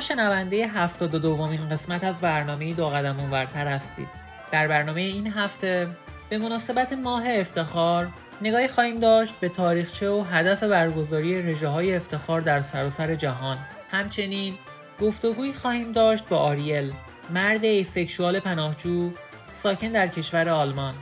شنونده هفتاد و دومین قسمت از برنامه دو قدم اونورتر هستید. در برنامه این هفته به مناسبت ماه افتخار نگاهی خواهیم داشت به تاریخچه و هدف برگزاری رژه های افتخار در سراسر جهان. همچنین گفتگویی خواهیم داشت با آریل مرد asexual پناهجو ساکن در کشور آلمان.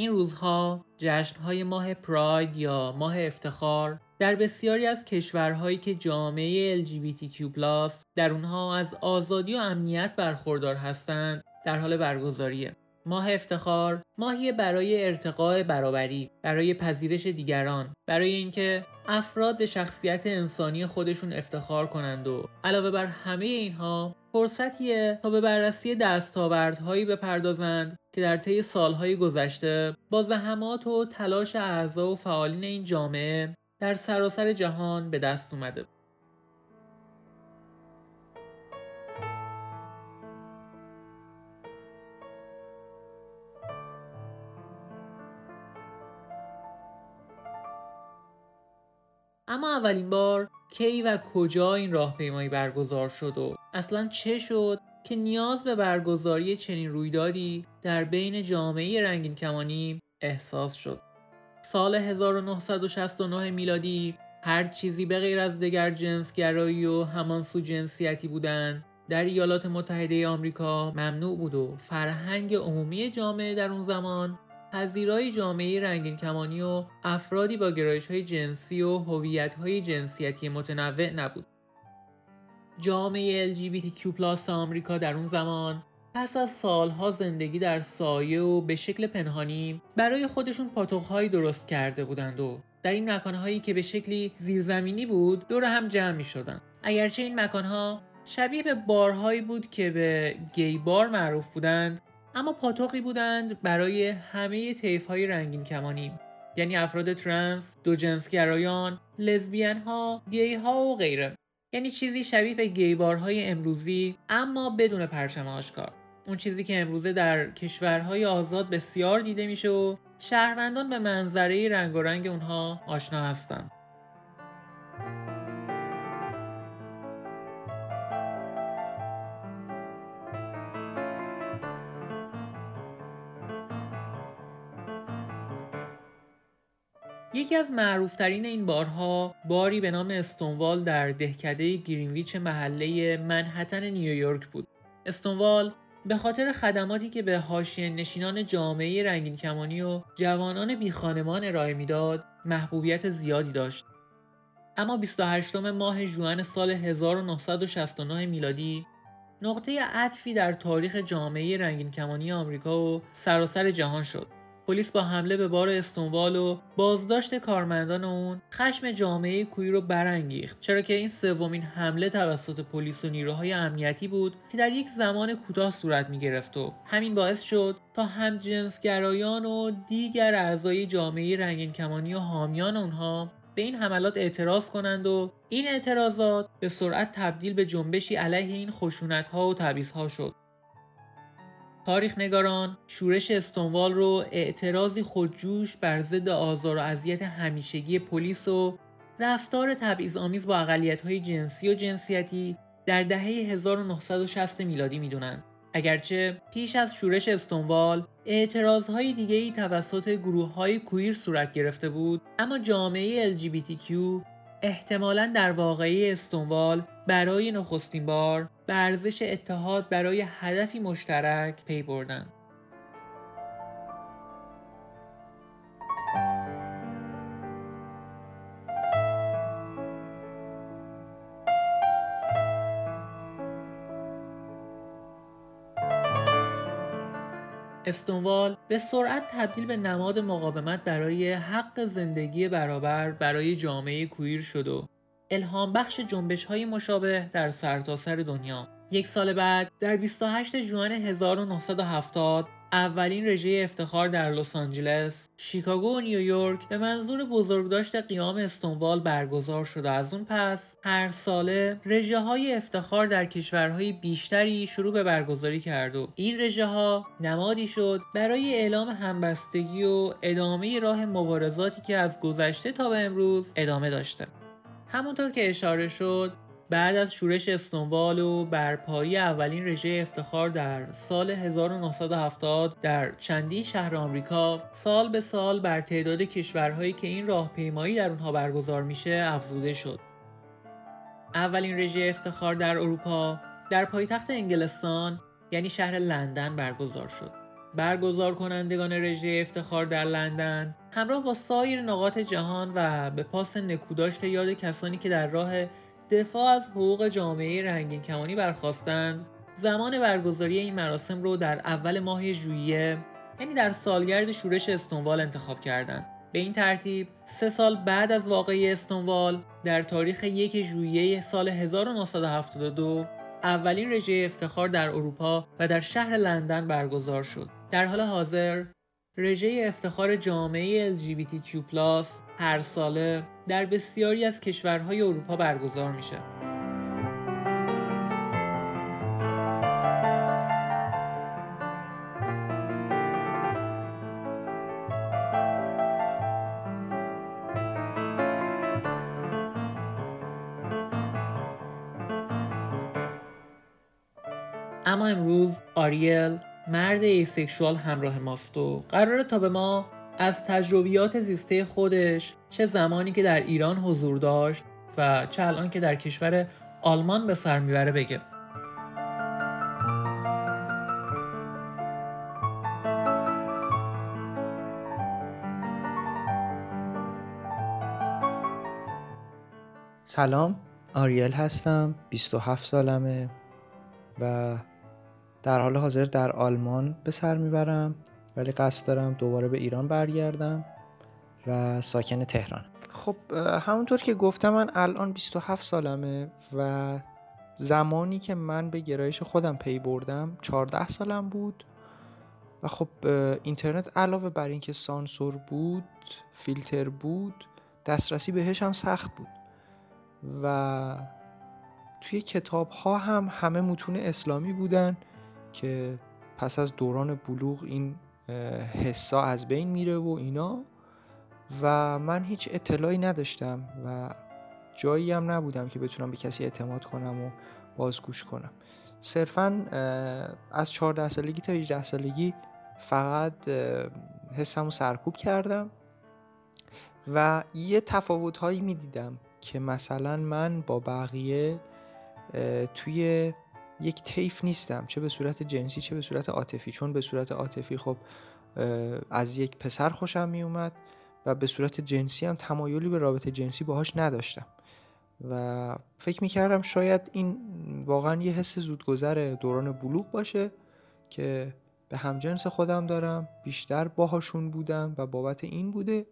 این روزها جشنهای ماه پراید یا ماه افتخار در بسیاری از کشورهایی که جامعه LGBTQ+ در اونها از آزادی و امنیت برخوردار هستند در حال برگزاریه. ماه افتخار ماهی برای ارتقاء برابری، برای پذیرش دیگران، برای اینکه افراد به شخصیت انسانی خودشون افتخار کنند و علاوه بر همه اینها فرصتیه تا به بررسی دستاوردهایی بپردازند که در طی سالهای گذشته با زحمات و تلاش اعضا و فعالین این جامعه در سراسر جهان به دست اومده. اما اولین بار کی و کجا این راهپیمایی برگزار شد و اصلا چه شد که نیاز به برگزاری چنین رویدادی در بین جامعه رنگین کمانی احساس شد. سال 1969 میلادی هر چیزی به غیر از دگر جنس گرایی و همانسو جنسیتی بودن در ایالات متحده آمریکا ممنوع بود و فرهنگ عمومی جامعه در اون زمان پذیرای جامعه رنگین کمانی و افرادی با گرایش های جنسی و هویت های جنسیتی متنوع نبود. جامعه LGBTQ+ آمریکا در اون زمان پس از سالها زندگی در سایه و به شکل پنهانی برای خودشون پاتوقهایی درست کرده بودند و در این مکانهایی که به شکلی زیرزمینی بود دور هم جمع می شدن. اگرچه این مکانها شبیه به بارهایی بود که به گی بار معروف بودند اما پاتوقی بودند برای همه طیف های رنگین کمانی یعنی افراد ترنس، دو لزبین ها، گی ها و غیره. یعنی چیزی شبیه به گیبارهای امروزی اما بدون پرچم آشکار. اون چیزی که امروزه در کشورهای آزاد بسیار دیده میشه و شهروندان به منظره رنگ و رنگ اونها آشنا هستند. یکی از معروفترین این بارها باری به نام استونوال در دهکده گرینویچ محله منحتن نیویورک بود. استونوال به خاطر خدماتی که به حاشیه نشینان جامعه رنگین کمانی و جوانان بیخانمان ارائه می‌داد محبوبیت زیادی داشت. اما 28 ماه ژوئن سال 1969 میلادی نقطه عطفی در تاریخ جامعه رنگین کمانی آمریکا و سراسر جهان شد. پلیس با حمله به بار استونوال و بازداشت کارمندان اون خشم جامعه کوی رو برانگیخت. چرا که این سومین حمله توسط پلیس و نیروهای امنیتی بود که در یک زمان کوتاه صورت می گرفت و همین باعث شد تا همجنسگرایان و دیگر اعضای جامعه رنگین کمانی و حامیان اونها به این حملات اعتراض کنند و این اعتراضات به سرعت تبدیل به جنبشی علیه این خشونت ها و تبعیض ها شد. تاریخ نگاران شورش استونوال رو اعتراضی خودجوش بر ضد آزار و اذیت همیشگی پلیس و رفتار تبعیض آمیز با های جنسی و جنسیتی در دهه 1960 میلادی می‌دونند. اگرچه پیش از شورش استونوال اعتراضهای دیگه ای توسط گروه های کویر صورت گرفته بود اما جامعه LGBTQ احتمالا در واقعی استونوال برای نخستین بار به ارزش اتحاد برای هدفی مشترک پی بردن. استنوال به سرعت تبدیل به نماد مقاومت برای حق زندگی برابر برای جامعه کویر شد و الهام بخش جنبش های مشابه در سرتاسر سر دنیا یک سال بعد در 28 جوان 1970 اولین رژه افتخار در لس آنجلس، شیکاگو و نیویورک به منظور بزرگداشت قیام استونوال برگزار شد از اون پس هر ساله رژه های افتخار در کشورهای بیشتری شروع به برگزاری کرد و این رژه ها نمادی شد برای اعلام همبستگی و ادامه راه مبارزاتی که از گذشته تا به امروز ادامه داشته. همونطور که اشاره شد بعد از شورش استونوال و برپایی اولین رژه افتخار در سال 1970 در چندی شهر آمریکا سال به سال بر تعداد کشورهایی که این راهپیمایی در اونها برگزار میشه افزوده شد. اولین رژه افتخار در اروپا در پایتخت انگلستان یعنی شهر لندن برگزار شد. برگزار کنندگان رژه افتخار در لندن همراه با سایر نقاط جهان و به پاس نکوداشت یاد کسانی که در راه دفاع از حقوق جامعه رنگین کمانی برخواستند زمان برگزاری این مراسم رو در اول ماه ژوئیه یعنی در سالگرد شورش استونوال انتخاب کردند. به این ترتیب سه سال بعد از واقعی استونوال در تاریخ یک ژوئیه سال 1972 اولین رژه افتخار در اروپا و در شهر لندن برگزار شد. در حال حاضر رژه افتخار جامعه LGBTQ+ هر ساله در بسیاری از کشورهای اروپا برگزار میشه. اما امروز آریل مرد asexual همراه ماست و قراره تا به ما از تجربیات زیسته خودش چه زمانی که در ایران حضور داشت و چه الان که در کشور آلمان به سر می‌بره بگه. سلام آریل هستم 27 سالمه و در حال حاضر در آلمان به سر می‌برم ولی قصد دارم دوباره به ایران برگردم و ساکن تهران. خب همونطور که گفتم من الان 27 سالمه و زمانی که من به گرایش خودم پی بردم 14 سالم بود و خب اینترنت علاوه بر اینکه سانسور بود فیلتر بود دسترسی بهش هم سخت بود و توی کتاب ها هم همه متون اسلامی بودن. که پس از دوران بلوغ این حسا از بین میره و اینا و من هیچ اطلاعی نداشتم و جایی هم نبودم که بتونم به کسی اعتماد کنم و بازگوش کنم. صرفا از 14 سالگی تا 18 سالگی فقط حسم رو سرکوب کردم و یه تفاوت هایی می دیدم که مثلا من با بقیه توی یک تیف نیستم چه به صورت جنسی چه به صورت عاطفی. چون به صورت عاطفی خب از یک پسر خوشم می اومد و به صورت جنسی هم تمایلی به رابطه جنسی باهاش نداشتم. و فکر می‌کردم شاید این واقعا یه حس زودگذر دوران بلوغ باشه که به همجنس خودم دارم بیشتر باهاشون بودم و بابت این بوده.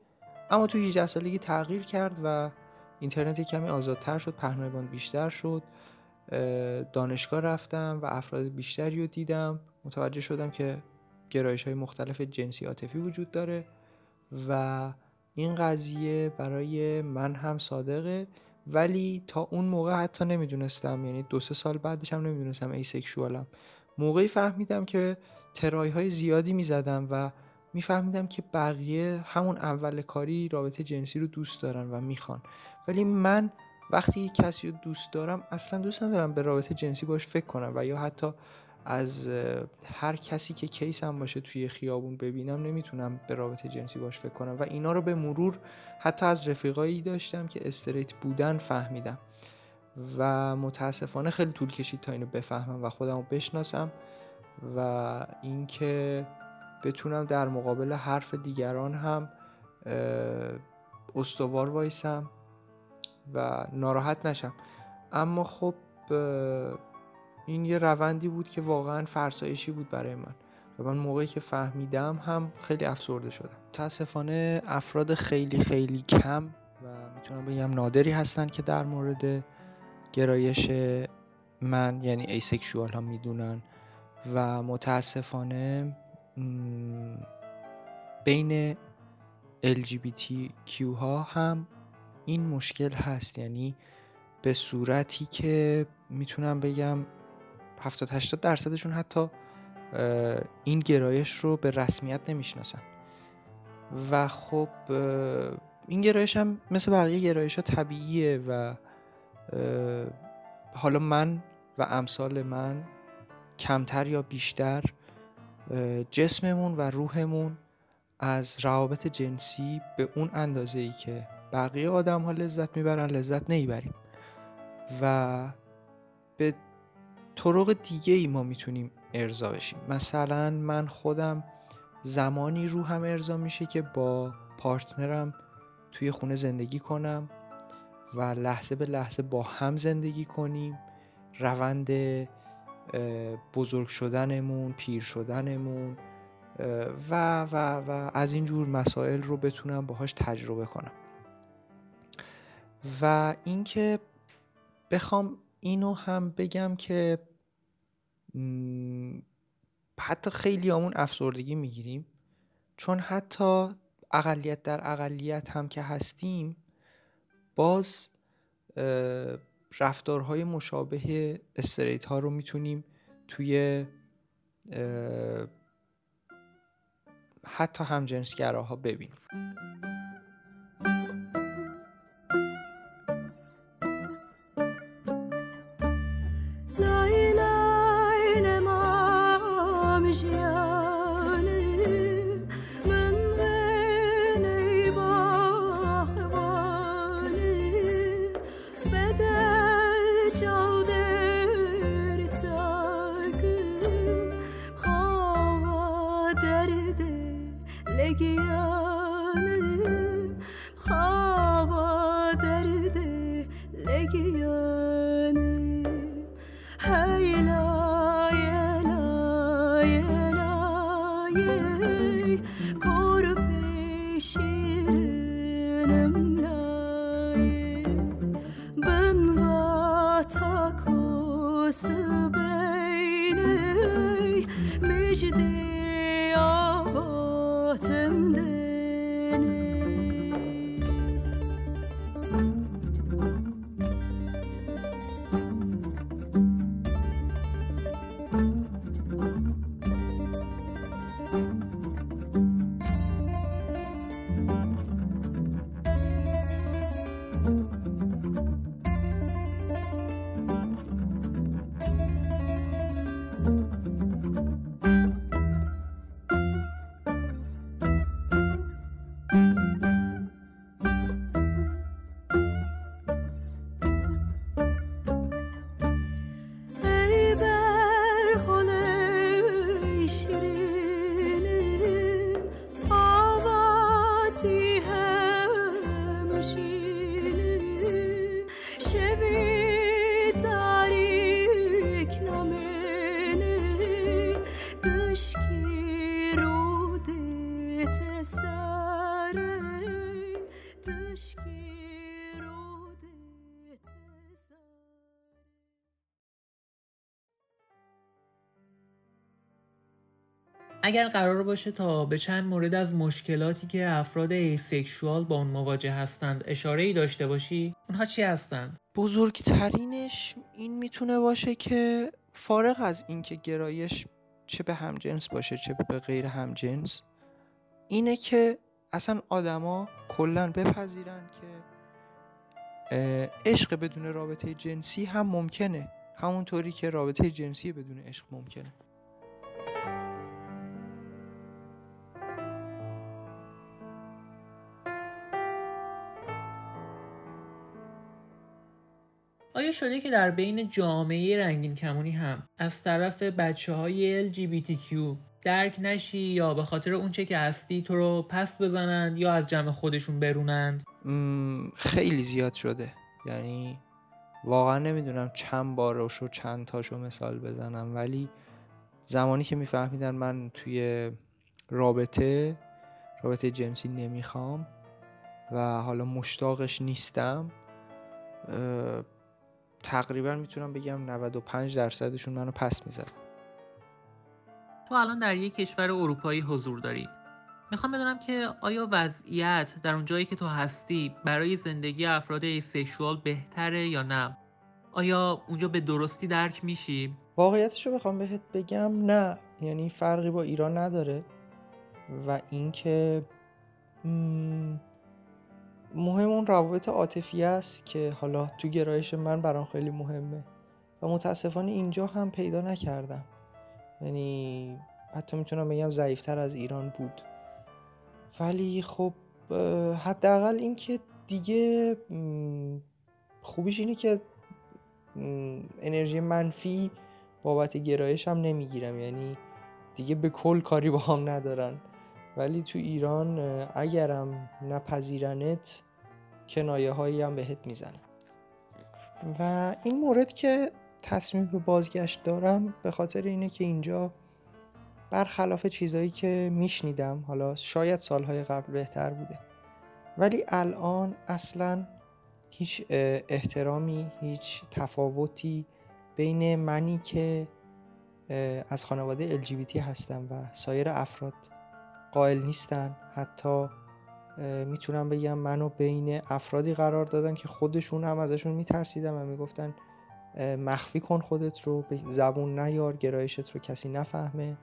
اما تو 18 سالگی تغییر کرد و اینترنت کمی آزادتر شد پهنای بیشتر شد. دانشگاه رفتم و افراد بیشتری رو دیدم. متوجه شدم که گرایش های مختلف جنسی عاطفی وجود داره و این قضیه برای من هم صادقه. ولی تا اون موقع حتی نمی‌دونستم یعنی دو سه سال بعدش هم نمی‌دونستم ای سکشوالم موقعی فهمیدم که ترای های زیادی می‌زدم و میفهمیدم که بقیه همون اول کاری رابطه جنسی رو دوست دارن و می‌خوان. ولی من وقتی کسی رو دوست دارم اصلا دوست ندارم به رابطه جنسی باش فکر کنم و یا حتی از هر کسی که کیسم باشه توی خیابون ببینم نمی‌تونم به رابطه جنسی باش فکر کنم. و اینا رو به مرور حتی از رفیقایی داشتم که استریت بودن فهمیدم. و متاسفانه خیلی طول کشید تا اینو بفهمم و خودم رو بشناسم و اینکه بتونم در مقابل حرف دیگران هم استوار وایسم. و ناراحت نشم. اما خب این یه روندی بود که واقعا فرسایشی بود برای من. و من موقعی که فهمیدم هم خیلی افسرده شدم. متاسفانه افراد خیلی خیلی کم و می‌تونم بگم نادری هستن که در مورد گرایش من یعنی ایسکشوال ها می‌دونن. و متاسفانه بین LGBTQ ها هم این مشکل هست. یعنی به صورتی که می‌تونم بگم 70 80 درصدشون حتی این گرایش رو به رسمیت نمی‌شناسن. و خب این گرایش هم مثل بقیه گرایش ها طبیعیه و حالا من و امثال من کمتر یا بیشتر جسممون و روحمون از روابط جنسی به اون اندازه ای که بقیه آدم ها لذت می‌برن لذت نمی‌بریم. و به طرق دیگه ای ما می‌تونیم ارضا بشیم. مثلا من خودم زمانی روحم ارضا میشه که با پارتنرم توی خونه زندگی کنم و لحظه به لحظه با هم زندگی کنیم. روند بزرگ شدنمون پیر شدنمون و و و از این جور مسائل رو بتونم باهاش تجربه کنم. و اینکه بخوام اینو هم بگم که حتی خیلی همون افسردگی می‌گیریم. چون حتی اقلیت در اقلیت هم که هستیم باز رفتارهای مشابه استریت ها رو می‌تونیم توی حتی همجنسگراها ببینیم. Saatimde اگر قرار باشه تا به چند مورد از مشکلاتی که افراد asexual با اون مواجه هستند اشاره ای داشته باشی اونها چی هستند؟ بزرگترینش این می‌تونه باشه که فارغ از اینکه گرایش چه به همجنس باشه چه به غیر همجنس اینه که اصلا آدما کلا بپذیرن که عشق بدون رابطه جنسی هم ممکنه. همونطوری که رابطه جنسی بدون عشق ممکنه. آیا شده که در بین جامعه رنگین کمونی هم از طرف بچه های LGBTQ درک نشی یا به خاطر اونچه که هستی تو رو پس بزنند یا از جمع خودشون برونند؟ خیلی زیاد شده یعنی واقعا نمی‌دونم چند بارش و چند تاشو مثال بزنم ولی زمانی که میفهمیدن من توی رابطه رابطه جنسی نمی‌خوام و حالا مشتاقش نیستم تقریبا می‌تونم بگم 95 درصدشون منو پس می‌زد تو الان در یک کشور اروپایی حضور داری. می‌خوام بدونم که آیا وضعیت در اون جایی که تو هستی برای زندگی افراد سکشوال بهتره یا نه؟ آیا اونجا به درستی درک میشی؟ واقعیتش رو بخوام بهت بگم نه. یعنی فرقی با ایران نداره. و اینکه مهم اون روابط عاطفی است که حالا تو گرایش من برام خیلی مهمه. و متاسفانه اینجا هم پیدا نکردم. یعنی حتی می‌تونم بگم ضعیفتر از ایران بود. ولی خب حداقل اینکه دیگه خوبیش اینه که انرژی منفی بابت گرایش هم نمی‌گیرم. یعنی دیگه به کل کاری با هم ندارن. ولی تو ایران اگرم نپذیرنت کنایه هایی هم بهت می‌زنه و این مورد که تصمیم به بازگشت دارم به خاطر اینه که اینجا برخلاف چیزایی که میشنیدم حالا شاید سالهای قبل بهتر بوده. ولی الان اصلا هیچ احترامی هیچ تفاوتی بین منی که از خانواده LGBT هستم و سایر افراد قائل نیستن. حتی می‌تونم بگم منو بین افرادی قرار دادن که خودشون هم ازشون میترسیدم و می‌گفتن مخفی کن خودت رو به زبون نیار گرایشت رو کسی نفهمه.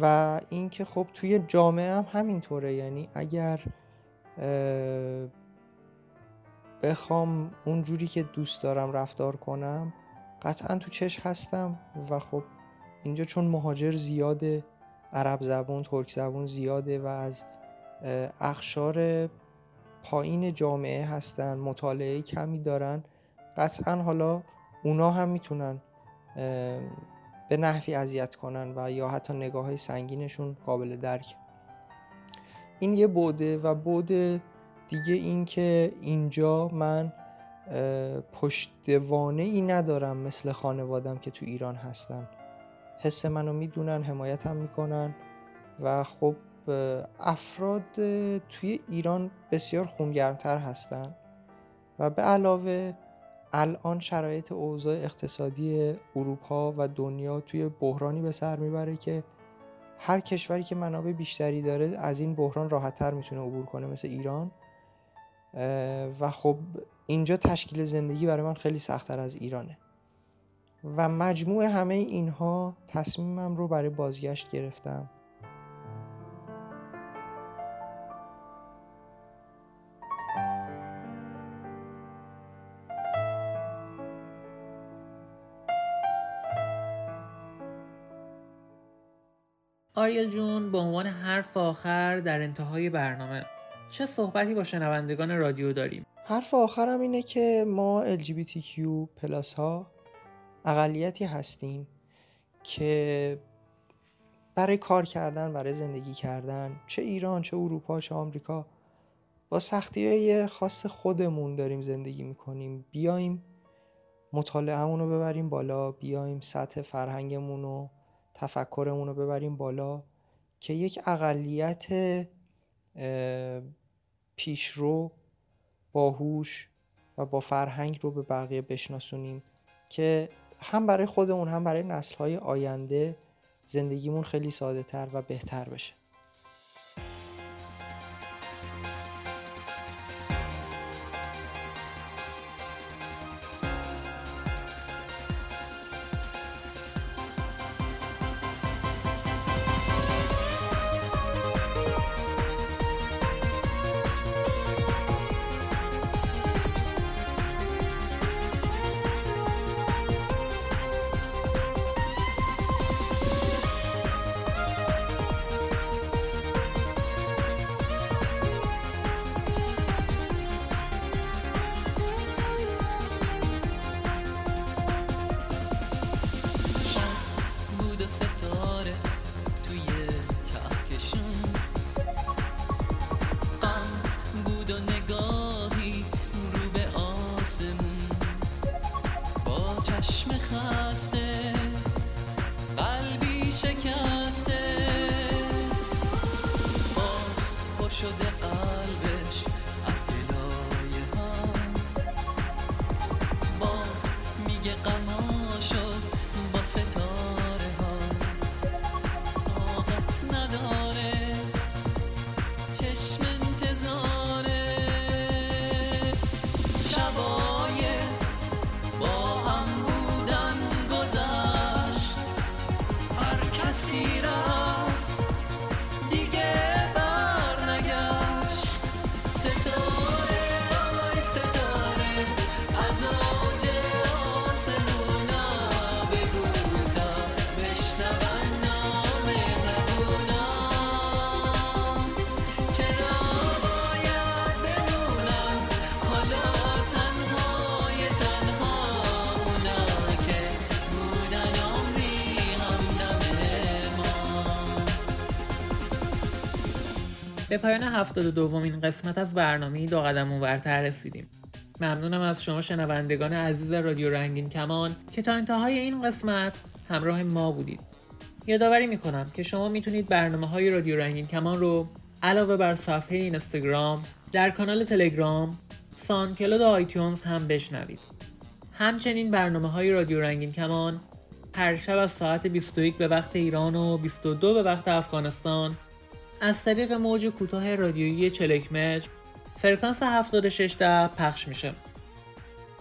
و اینکه خب توی جامعه هم همینطوره. یعنی اگر بخوام اونجوری که دوست دارم رفتار کنم قطعا تو چش هستم و خب اینجا چون مهاجر زیاده عرب زبون ترک زبون زیاده و از اخشار پایین جامعه هستن مطالعه کمی دارن. قطعا حالا اونا هم می‌تونن به نحوی اذیت کنن و یا حتی نگاه های سنگینشون قابل درک. این یه بوده و بوده دیگه این که اینجا من پشتوانه ای ندارم مثل خانوادم که تو ایران هستن. حس منو می‌دونن حمایت هم می‌کنن و خب افراد توی ایران بسیار خونگرمتر هستن و به علاوه الان شرایط اوضاع اقتصادی اروپا و دنیا توی بحرانی به سر می‌بره که هر کشوری که منابع بیشتری داره از این بحران راحتتر می‌تونه عبور کنه مثل ایران. و خب اینجا تشکیل زندگی برای من خیلی سختتر از ایرانه. و مجموع همه اینها تصمیمم رو برای بازگشت گرفتم آریل جون به عنوان حرف آخر در انتهای برنامه چه صحبتی با شنوندگان رادیو داریم؟ حرف آخرم اینه که ما LGBTQ پلاس ها اقلیتی هستیم که برای کار کردن برای زندگی کردن چه ایران چه اروپا چه آمریکا با سختی های خاص خودمون داریم زندگی می‌کنیم. بیایم مطالعهمون رو ببریم بالا بیایم سطح فرهنگمون و تفکرمون رو ببریم بالا که یک اقلیت پیشرو باهوش و با فرهنگ رو به بقیه بشناسونیم که هم برای خودمون هم برای نسلهای آینده زندگیمون خیلی ساده تر و بهتر بشه. به پایان هفتاد و دومین قسمت از برنامه دو قدم اونورتر رسیدیم. ممنونم از شما شنوندگان عزیز رادیو رنگین کمان که تا انتهای این قسمت همراه ما بودید. یادآوری می‌کنم که شما می‌تونید برنامه های رادیو رنگین کمان رو علاوه بر صفحه اینستاگرام در کانال تلگرام سانکلود و آیتیونز هم بشنوید. همچنین برنامه های رادیو رنگین کمان هر شب از ساعت 21 به وقت ایران و 22 به وقت افغانستان از طریق موج کوتاه رادیویی چلک متر فرکانس 76 ده پخش میشه.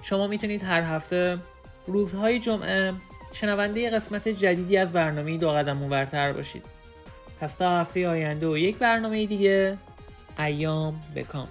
شما می‌تونید هر هفته روزهای جمعه شنونده قسمت جدیدی از برنامه دو قدم اونورتر باشید. پس تا هفته آینده و یک برنامه دیگه ایام بکام.